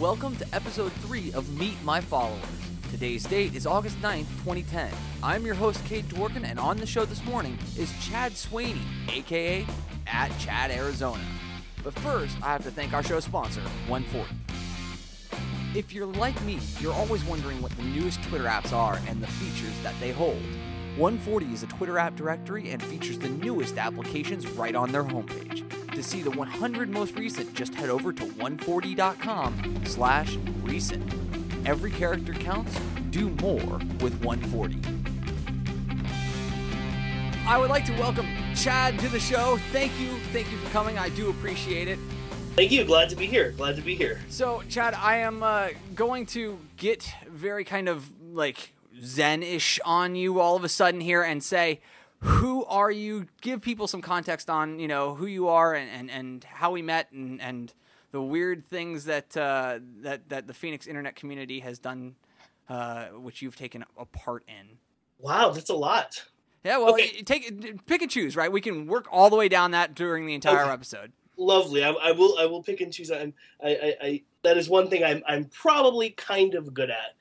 welcome to episode 3 of Meet My Followers. Today's date is August 9th, 2010. I'm your host, Kate Dworkin, and on the show this morning is Chad Swaney, aka at Chad Arizona. But first, I have to thank our show sponsor, 140. If you're like me, you're always wondering what the newest Twitter apps are and the features that they hold. 140 is a Twitter app directory and features the newest applications right on their homepage. To see the 100 most recent, just head over to 140.com slash recent. Every character counts. Do more with 140. I would like to welcome Chad to the show. Thank you. Thank you for coming. I do appreciate it. Thank you. Glad to be here. Glad to be here. So, Chad, I am uh, going to get very kind of like zen ish on you all of a sudden here and say, who are you? Give people some context on, you know, who you are and, and, and how we met and, and the weird things that, uh, that, that the Phoenix internet community has done, uh, which you've taken a part in. Wow, that's a lot. Yeah, well, okay. take pick and choose, right? We can work all the way down that during the entire okay. episode. Lovely. I, I, will. I will pick and choose. I, I, I, that is one thing I'm. I'm probably kind of good at.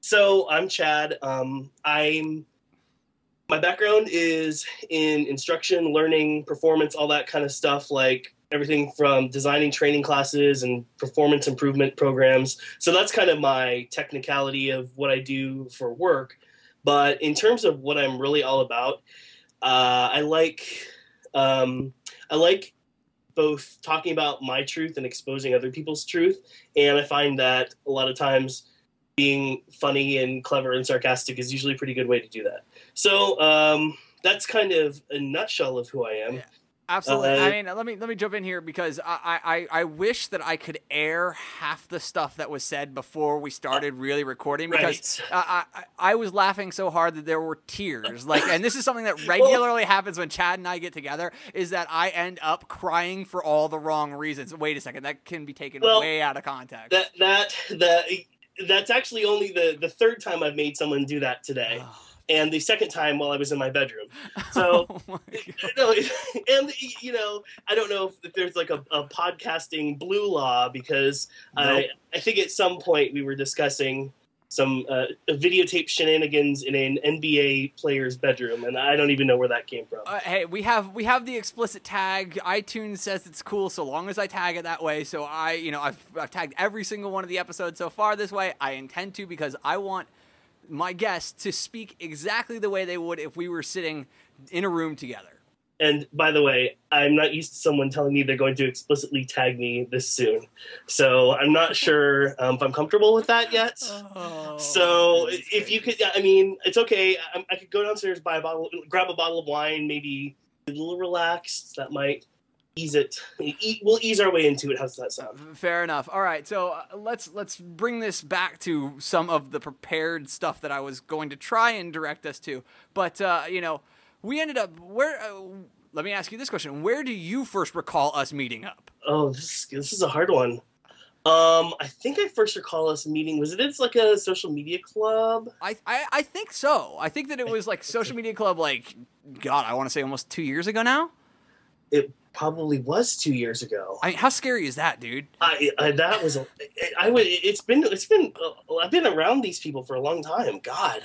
So I'm Chad. Um, I'm my background is in instruction, learning, performance, all that kind of stuff, like everything from designing training classes and performance improvement programs. So that's kind of my technicality of what I do for work. But in terms of what I'm really all about, uh, I like um, I like both talking about my truth and exposing other people's truth. And I find that a lot of times being funny and clever and sarcastic is usually a pretty good way to do that. So um, that's kind of a nutshell of who I am. Yeah. Absolutely. Uh, I mean, let me let me jump in here because I, I I wish that I could air half the stuff that was said before we started really recording because right. I, I, I was laughing so hard that there were tears. Like, and this is something that regularly well, happens when Chad and I get together is that I end up crying for all the wrong reasons. Wait a second, that can be taken well, way out of context. That that that that's actually only the the third time I've made someone do that today. and the second time while I was in my bedroom. So, oh no, and you know, I don't know if there's like a, a podcasting blue law because nope. I I think at some point we were discussing some uh, videotape shenanigans in an NBA player's bedroom, and I don't even know where that came from. Uh, hey, we have we have the explicit tag. iTunes says it's cool so long as I tag it that way. So I, you know, I've, I've tagged every single one of the episodes so far this way. I intend to because I want my guests to speak exactly the way they would if we were sitting in a room together. And by the way, I'm not used to someone telling me they're going to explicitly tag me this soon. So I'm not sure um, if I'm comfortable with that yet. Oh, so if you could, I mean, it's okay. I, I could go downstairs, buy a bottle, grab a bottle of wine, maybe be a little relaxed. That might ease it. We'll ease our way into it. How's that sound? Fair enough. All right, so uh, let's let's bring this back to some of the prepared stuff that I was going to try and direct us to. But uh, you know, we ended up where. Uh, let me ask you this question: Where do you first recall us meeting up? Oh, this, this is a hard one. Um, I think I first recall us meeting. Was it? It's like a social media club. I, I I think so. I think that it was like social media club. Like God, I want to say almost two years ago now. It probably was two years ago. I mean, how scary is that, dude? I, I that was a, I would. It's been it's been uh, I've been around these people for a long time. God,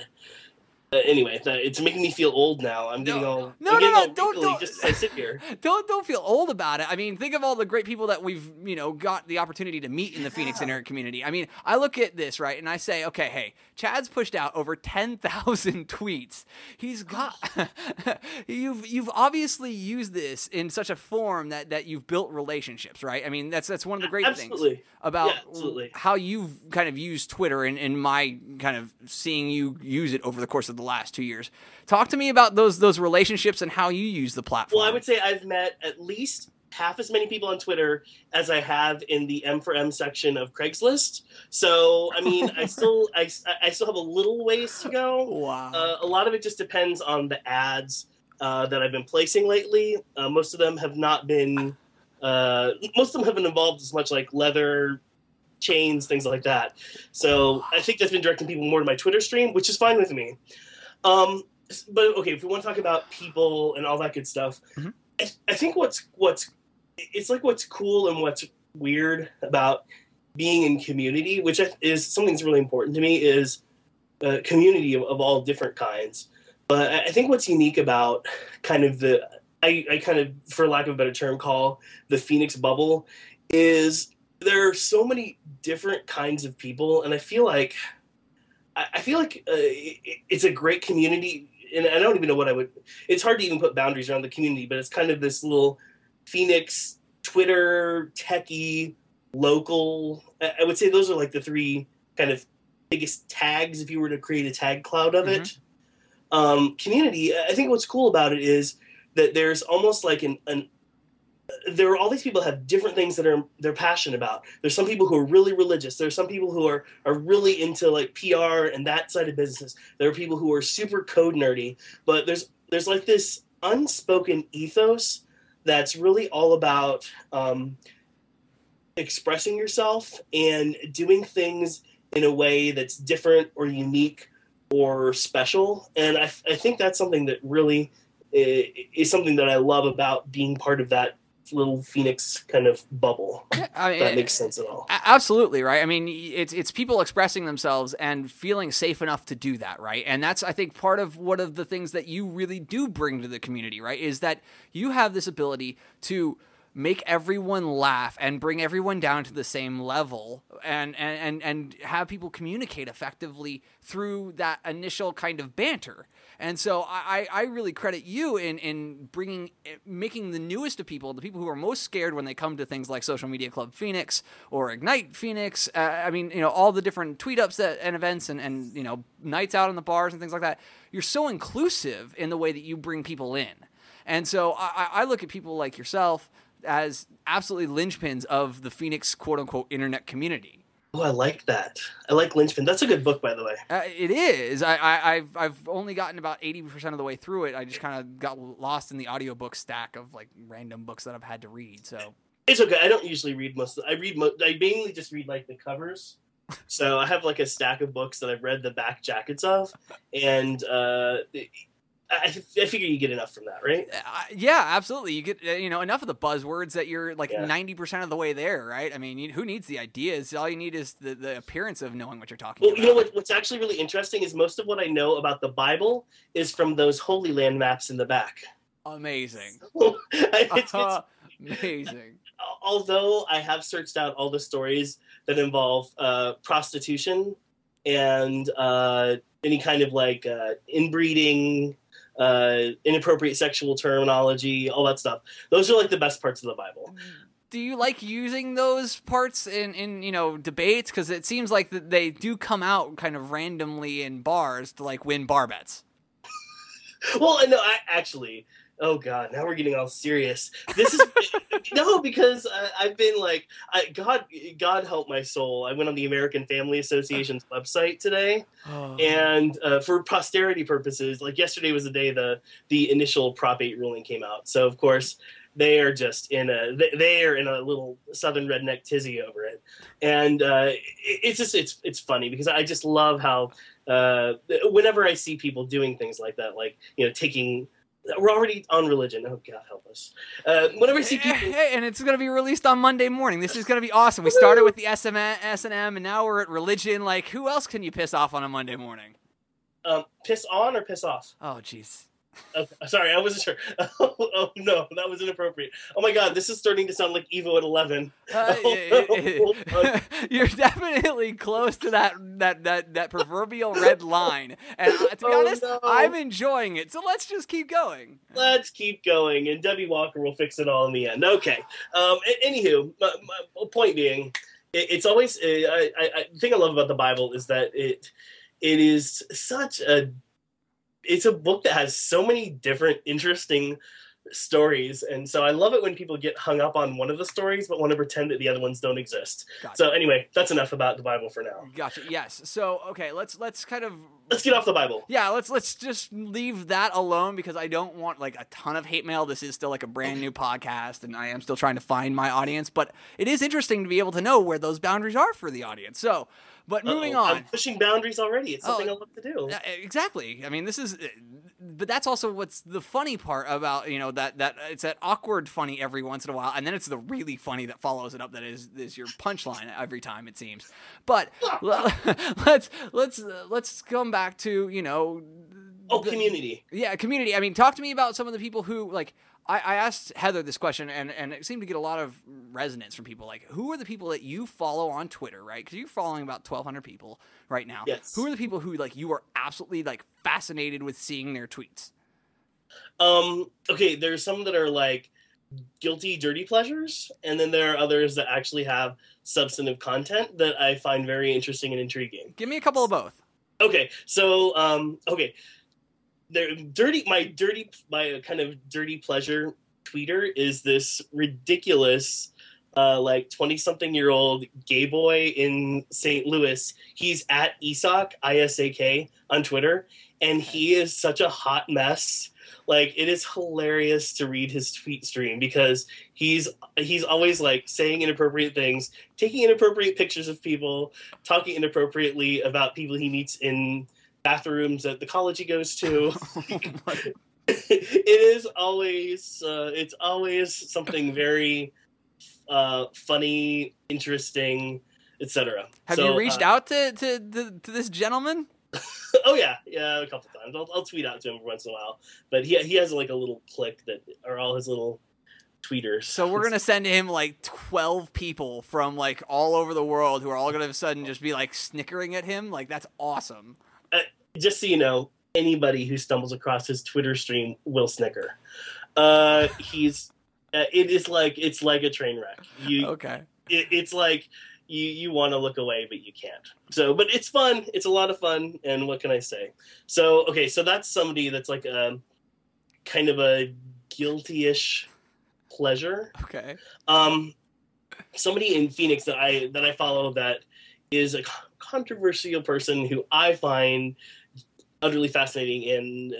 uh, anyway, it's making me feel old now. I'm getting no, all no, no, no, don't, don't just I sit here. Don't don't feel old about it. I mean, think of all the great people that we've you know got the opportunity to meet in the Phoenix internet community. I mean, I look at this right, and I say, okay, hey, Chad's pushed out over ten thousand tweets. He's got you've you've obviously used this in such a form that that you've built relationships, right? I mean, that's that's one of the great absolutely. things about yeah, how you've kind of used Twitter and, and my kind of seeing you use it over the course of the last two years. Talk to me about those those relationships and how you use the platform. Well, I would say I've met at least half as many people on Twitter as I have in the M for M section of Craigslist. So, I mean, I still I, I still have a little ways to go. Wow. Uh, a lot of it just depends on the ads uh, that I've been placing lately. Uh, most of them have not been. Uh, most of them haven't involved as much like leather chains, things like that. So I think that's been directing people more to my Twitter stream, which is fine with me. Um, but okay, if we want to talk about people and all that good stuff, mm-hmm. I, I think what's what's it's like what's cool and what's weird about being in community, which is something that's really important to me, is a community of, of all different kinds. But I think what's unique about kind of the I, I kind of, for lack of a better term, call the Phoenix bubble is there are so many different kinds of people, and I feel like I feel like uh, it's a great community, and I don't even know what I would. It's hard to even put boundaries around the community, but it's kind of this little Phoenix Twitter techie local. I would say those are like the three kind of biggest tags if you were to create a tag cloud of mm-hmm. it. Um, community. I think what's cool about it is that there's almost like an, an there are all these people have different things that are they're passionate about. There's some people who are really religious. There's some people who are are really into like PR and that side of business. There are people who are super code nerdy. But there's there's like this unspoken ethos that's really all about um, expressing yourself and doing things in a way that's different or unique or special. And I, I think that's something that really is something that I love about being part of that little phoenix kind of bubble. I mean, that makes sense at all. Absolutely, right? I mean, it's it's people expressing themselves and feeling safe enough to do that, right? And that's I think part of one of the things that you really do bring to the community, right? Is that you have this ability to make everyone laugh and bring everyone down to the same level and and and, and have people communicate effectively through that initial kind of banter and so I, I really credit you in, in bringing, making the newest of people, the people who are most scared when they come to things like Social Media Club Phoenix or Ignite Phoenix. Uh, I mean, you know, all the different tweet ups that, and events and, and, you know, nights out in the bars and things like that. You're so inclusive in the way that you bring people in. And so I, I look at people like yourself as absolutely linchpins of the Phoenix quote unquote internet community. Oh, I like that. I like Linchpin. That's a good book, by the way. Uh, it is. I, I, have I've only gotten about eighty percent of the way through it. I just kind of got lost in the audiobook stack of like random books that I've had to read. So it's okay. I don't usually read most. Of, I read. Mo- I mainly just read like the covers. so I have like a stack of books that I've read the back jackets of, and uh, I, I figure you get enough from that, right? Uh, yeah, absolutely. You get uh, you know enough of the buzzwords that you're like ninety yeah. percent of the way there, right? I mean, you, who needs the ideas? All you need is the, the appearance of knowing what you're talking well, about. you know what, what's actually really interesting is most of what I know about the Bible is from those Holy Land maps in the back. Amazing. it's, it's, Amazing. Although I have searched out all the stories that involve uh, prostitution and uh, any kind of like uh, inbreeding uh, inappropriate sexual terminology, all that stuff. Those are like the best parts of the Bible. Do you like using those parts in, in you know debates? Because it seems like that they do come out kind of randomly in bars to like win bar bets. well, no, I actually oh god now we're getting all serious. This is no because I, have been like I, god god help my soul. I went on the american family association's website today oh. and uh, for posterity purposes like yesterday was the day the the initial prop 8 ruling came out. So of course they are just in a they are in a little southern redneck tizzy over it. And uh, it's just it's it's funny because i just love how uh, whenever i see people doing things like that like you know taking we're already on religion. Oh God, help us! Uh, whenever I see people, hey, and it's going to be released on Monday morning. This is going to be awesome. We started with the SM, S and M, and now we're at religion. Like, who else can you piss off on a Monday morning? Um, piss on or piss off? Oh, jeez. Sorry, I wasn't sure. Oh, oh, no, that was inappropriate. Oh my god, this is starting to sound like Evo at eleven. Uh, oh, no. You're definitely close to that that that that proverbial red line, and uh, to be oh, honest, no. I'm enjoying it. So let's just keep going. Let's keep going, and Debbie Walker will fix it all in the end. Okay. Um. Anywho, my, my point being, it, it's always uh, I, I, the thing I love about the Bible is that it it is such a it's a book that has so many different interesting stories and so i love it when people get hung up on one of the stories but want to pretend that the other ones don't exist gotcha. so anyway that's enough about the bible for now gotcha yes so okay let's let's kind of let's get off the bible yeah let's let's just leave that alone because i don't want like a ton of hate mail this is still like a brand new podcast and i am still trying to find my audience but it is interesting to be able to know where those boundaries are for the audience so but moving Uh-oh. on, I'm pushing boundaries already. It's oh, something oh, I love to do. Exactly. I mean, this is but that's also what's the funny part about you know that that it's that awkward funny every once in a while, and then it's the really funny that follows it up. That is is your punchline every time it seems. But let's let's let's come back to you know. Oh, the, community. Yeah, community. I mean, talk to me about some of the people who like I, I asked Heather this question, and, and it seemed to get a lot of resonance from people. Like, who are the people that you follow on Twitter, right? Because you're following about 1,200 people right now. Yes. Who are the people who like you are absolutely like fascinated with seeing their tweets? Um. Okay. There's some that are like guilty, dirty pleasures, and then there are others that actually have substantive content that I find very interesting and intriguing. Give me a couple of both. Okay. So, um. Okay there dirty my dirty my kind of dirty pleasure tweeter is this ridiculous uh, like 20 something year old gay boy in St. Louis. He's at Isak, I S A K, on Twitter, and he is such a hot mess. Like it is hilarious to read his tweet stream because he's he's always like saying inappropriate things, taking inappropriate pictures of people, talking inappropriately about people he meets in bathrooms at the college he goes to. it is always uh, it's always something very uh, funny, interesting, etc. Have so, you reached uh, out to, to, to to this gentleman? oh yeah, yeah, a couple times. I'll, I'll tweet out to him once in a while, but he he has like a little click that are all his little tweeters. So we're gonna send him like twelve people from like all over the world who are all gonna of a sudden just be like snickering at him. Like that's awesome just so you know, anybody who stumbles across his Twitter stream will snicker. Uh, he's uh, it is like it's like a train wreck. You okay? It, it's like you you want to look away but you can't. So, but it's fun. It's a lot of fun. And what can I say? So okay, so that's somebody that's like a kind of a guilty-ish pleasure. Okay. Um, somebody in Phoenix that I that I follow that is a controversial person who I find utterly fascinating and uh,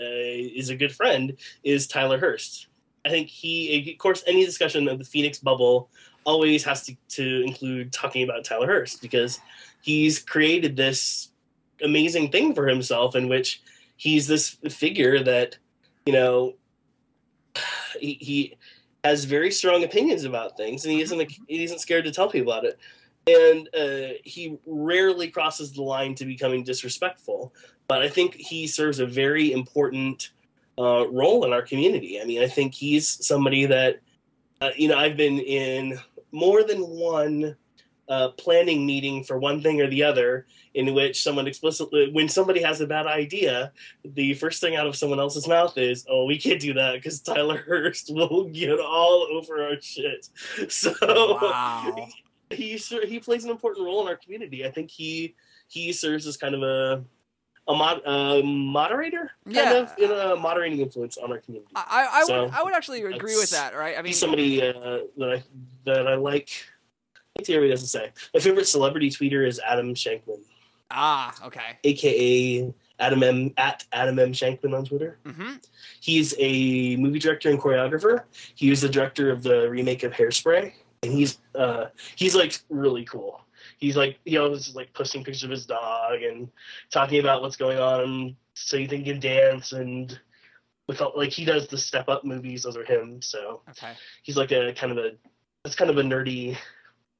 is a good friend is Tyler Hurst. I think he, of course, any discussion of the Phoenix bubble always has to, to include talking about Tyler Hurst because he's created this amazing thing for himself in which he's this figure that, you know, he, he has very strong opinions about things and he isn't he isn't scared to tell people about it and uh, he rarely crosses the line to becoming disrespectful. But I think he serves a very important uh, role in our community. I mean, I think he's somebody that uh, you know I've been in more than one uh, planning meeting for one thing or the other, in which someone explicitly, when somebody has a bad idea, the first thing out of someone else's mouth is, "Oh, we can't do that because Tyler Hurst will get all over our shit." So. Wow he he plays an important role in our community. I think he he serves as kind of a a, mod, a moderator, kind yeah. of in a moderating influence on our community. I, I so would I would actually agree with that. Right? I mean, somebody uh, that I that I like. He doesn't say. My favorite celebrity tweeter is Adam Shankman. Ah, okay. AKA Adam M at Adam M Shankman on Twitter. Mm-hmm. He's a movie director and choreographer. He was the director of the remake of Hairspray and he's uh he's like really cool. He's like he always like posting pictures of his dog and talking about what's going on so you think he can dance and without like he does the step up movies, those are him. So okay. he's like a kind of a it's kind of a nerdy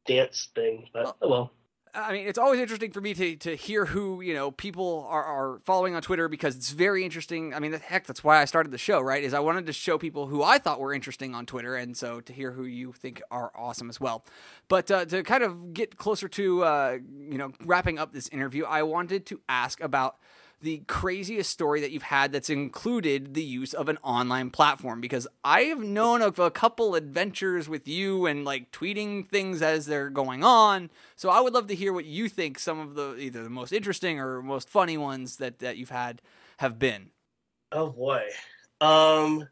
dance thing. But well, oh well. I mean, it's always interesting for me to, to hear who, you know, people are, are following on Twitter because it's very interesting. I mean, heck, that's why I started the show, right? Is I wanted to show people who I thought were interesting on Twitter. And so to hear who you think are awesome as well. But uh, to kind of get closer to, uh, you know, wrapping up this interview, I wanted to ask about the craziest story that you've had that's included the use of an online platform because I have known of a couple adventures with you and like tweeting things as they're going on. So I would love to hear what you think some of the either the most interesting or most funny ones that that you've had have been. Oh boy. Um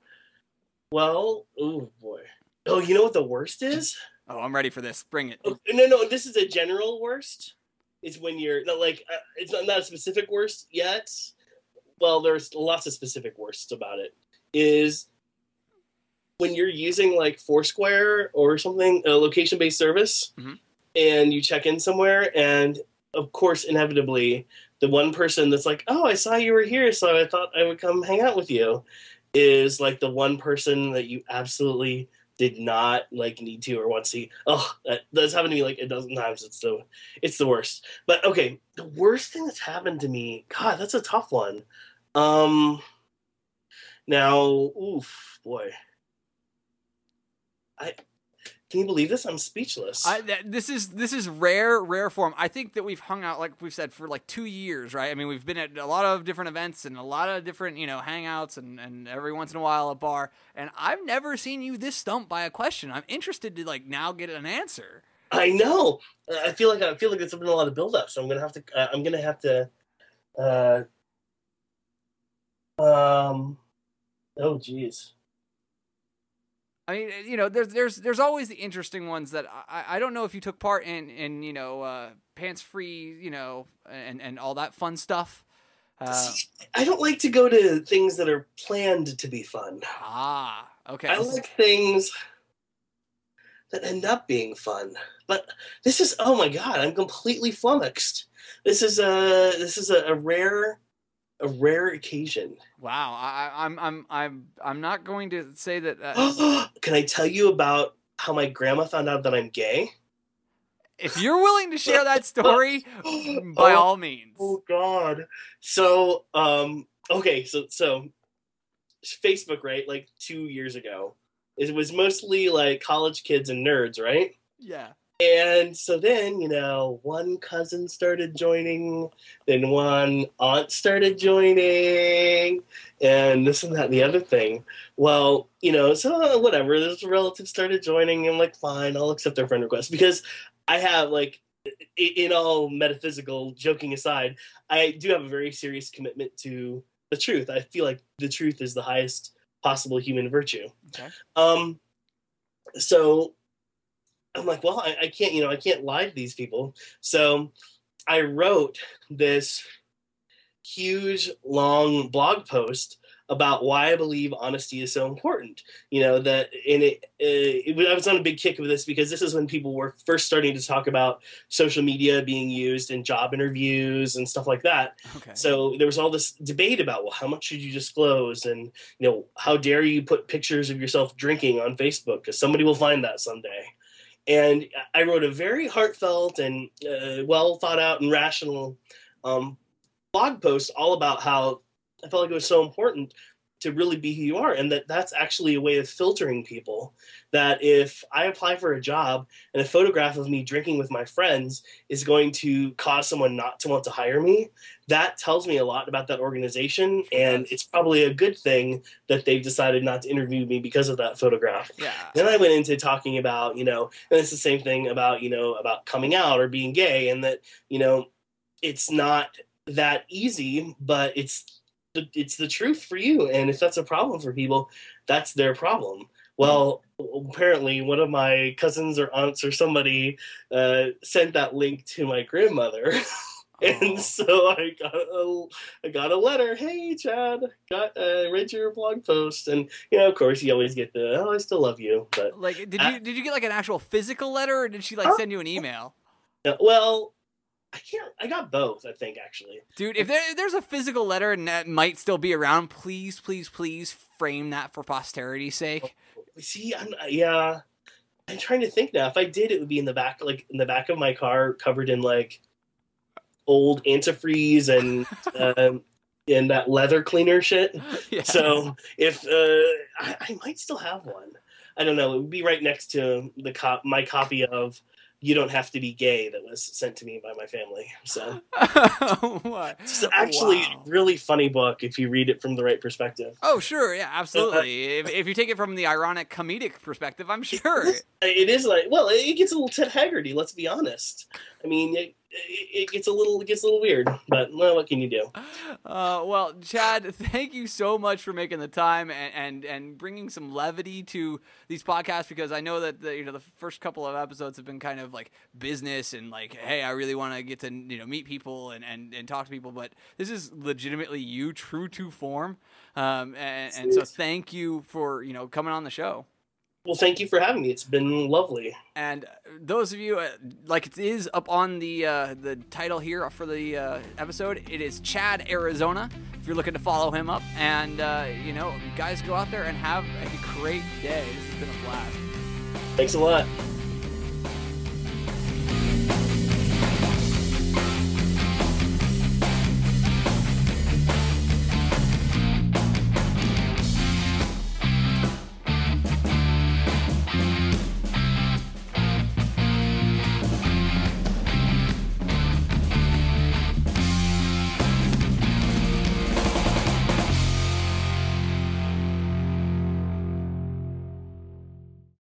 well, oh boy. Oh, you know what the worst is? Oh, I'm ready for this. Bring it. Oh, no, no, this is a general worst is when you're not like uh, it's not, not a specific worst yet. Well, there's lots of specific worsts about it. Is when you're using like Foursquare or something, a location based service, mm-hmm. and you check in somewhere, and of course, inevitably, the one person that's like, "Oh, I saw you were here, so I thought I would come hang out with you," is like the one person that you absolutely did not like need to or want to see. Oh, that, that's happened to me like a dozen times. It's the it's the worst. But okay, the worst thing that's happened to me. God, that's a tough one. Um, now, oof, boy, I can you believe this? I'm speechless. I, th- this is this is rare, rare form. I think that we've hung out, like we've said, for like two years, right? I mean, we've been at a lot of different events and a lot of different, you know, hangouts, and, and every once in a while a bar. And I've never seen you this stumped by a question. I'm interested to like now get an answer. I know. I feel like I feel like there's been a lot of build up, so I'm gonna have to. Uh, I'm gonna have to. Uh, um. Oh, jeez. I mean, you know, there's there's there's always the interesting ones that I, I don't know if you took part in in you know uh, pants free you know and and all that fun stuff. Uh, See, I don't like to go to things that are planned to be fun. Ah, okay. I like things that end up being fun. But this is oh my god, I'm completely flummoxed. This is a this is a, a rare a rare occasion. Wow, I, am I'm, I'm I'm I'm not going to say that. Uh... Can I tell you about how my grandma found out that I'm gay? If you're willing to share that story, by oh, all means. Oh God. So, um, okay, so so Facebook, right? Like two years ago, it was mostly like college kids and nerds, right? Yeah. And so then, you know, one cousin started joining, then one aunt started joining, and this and that and the other thing. Well, you know, so uh, whatever, this relative started joining. I'm like, fine, I'll accept their friend request because I have, like, in all metaphysical joking aside, I do have a very serious commitment to the truth. I feel like the truth is the highest possible human virtue. Okay. Um, so I'm like, well, I, I can't, you know, I can't lie to these people. So I wrote this huge, long blog post about why I believe honesty is so important. You know that, and it, uh, it, I was on a big kick of this because this is when people were first starting to talk about social media being used in job interviews and stuff like that. Okay. So there was all this debate about, well, how much should you disclose, and you know, how dare you put pictures of yourself drinking on Facebook because somebody will find that someday. And I wrote a very heartfelt and uh, well thought out and rational um, blog post all about how I felt like it was so important to really be who you are. And that that's actually a way of filtering people that if i apply for a job and a photograph of me drinking with my friends is going to cause someone not to want to hire me that tells me a lot about that organization. And it's probably a good thing that they've decided not to interview me because of that photograph. Yeah. Then i went into talking about you know and it's the same thing about you know about coming out or being gay and that you know it's not that easy but it's the, it's the truth for you and if that's a problem for people that's their problem well apparently one of my cousins or aunts or somebody uh, sent that link to my grandmother and oh. so I got a, I got a letter. Hey, Chad, got uh, read your blog post, and you know, of course, you always get the "Oh, I still love you." But like, did you did you get like an actual physical letter, or did she like send you an email? well, I can't. I got both. I think actually, dude. If, there, if there's a physical letter and that might still be around, please, please, please frame that for posterity's sake. See, I'm yeah. I'm trying to think now. If I did, it would be in the back, like in the back of my car, covered in like old antifreeze and um, and that leather cleaner shit. Yeah. So if uh, I, I might still have one. I don't know. It would be right next to the cop my copy of you don't have to be gay that was sent to me by my family. So it's actually wow. really funny book if you read it from the right perspective. Oh sure, yeah, absolutely. if, if you take it from the ironic comedic perspective, I'm sure it is like well, it gets a little Ted Haggard. Let's be honest. I mean, it, it gets a little it gets a little weird, but well, what can you do? Uh, well, Chad, thank you so much for making the time and, and and bringing some levity to these podcasts because I know that the you know the first couple of episodes have been kind of like business and like, hey, I really want to get to you know meet people and, and and talk to people, but this is legitimately you, true to form, um, and, and so thank you for you know coming on the show. Well, thank you for having me. It's been lovely. And those of you, uh, like it is up on the uh, the title here for the uh, episode, it is Chad Arizona. If you're looking to follow him up, and uh, you know, guys, go out there and have a great day. This has been a blast. Thanks a lot.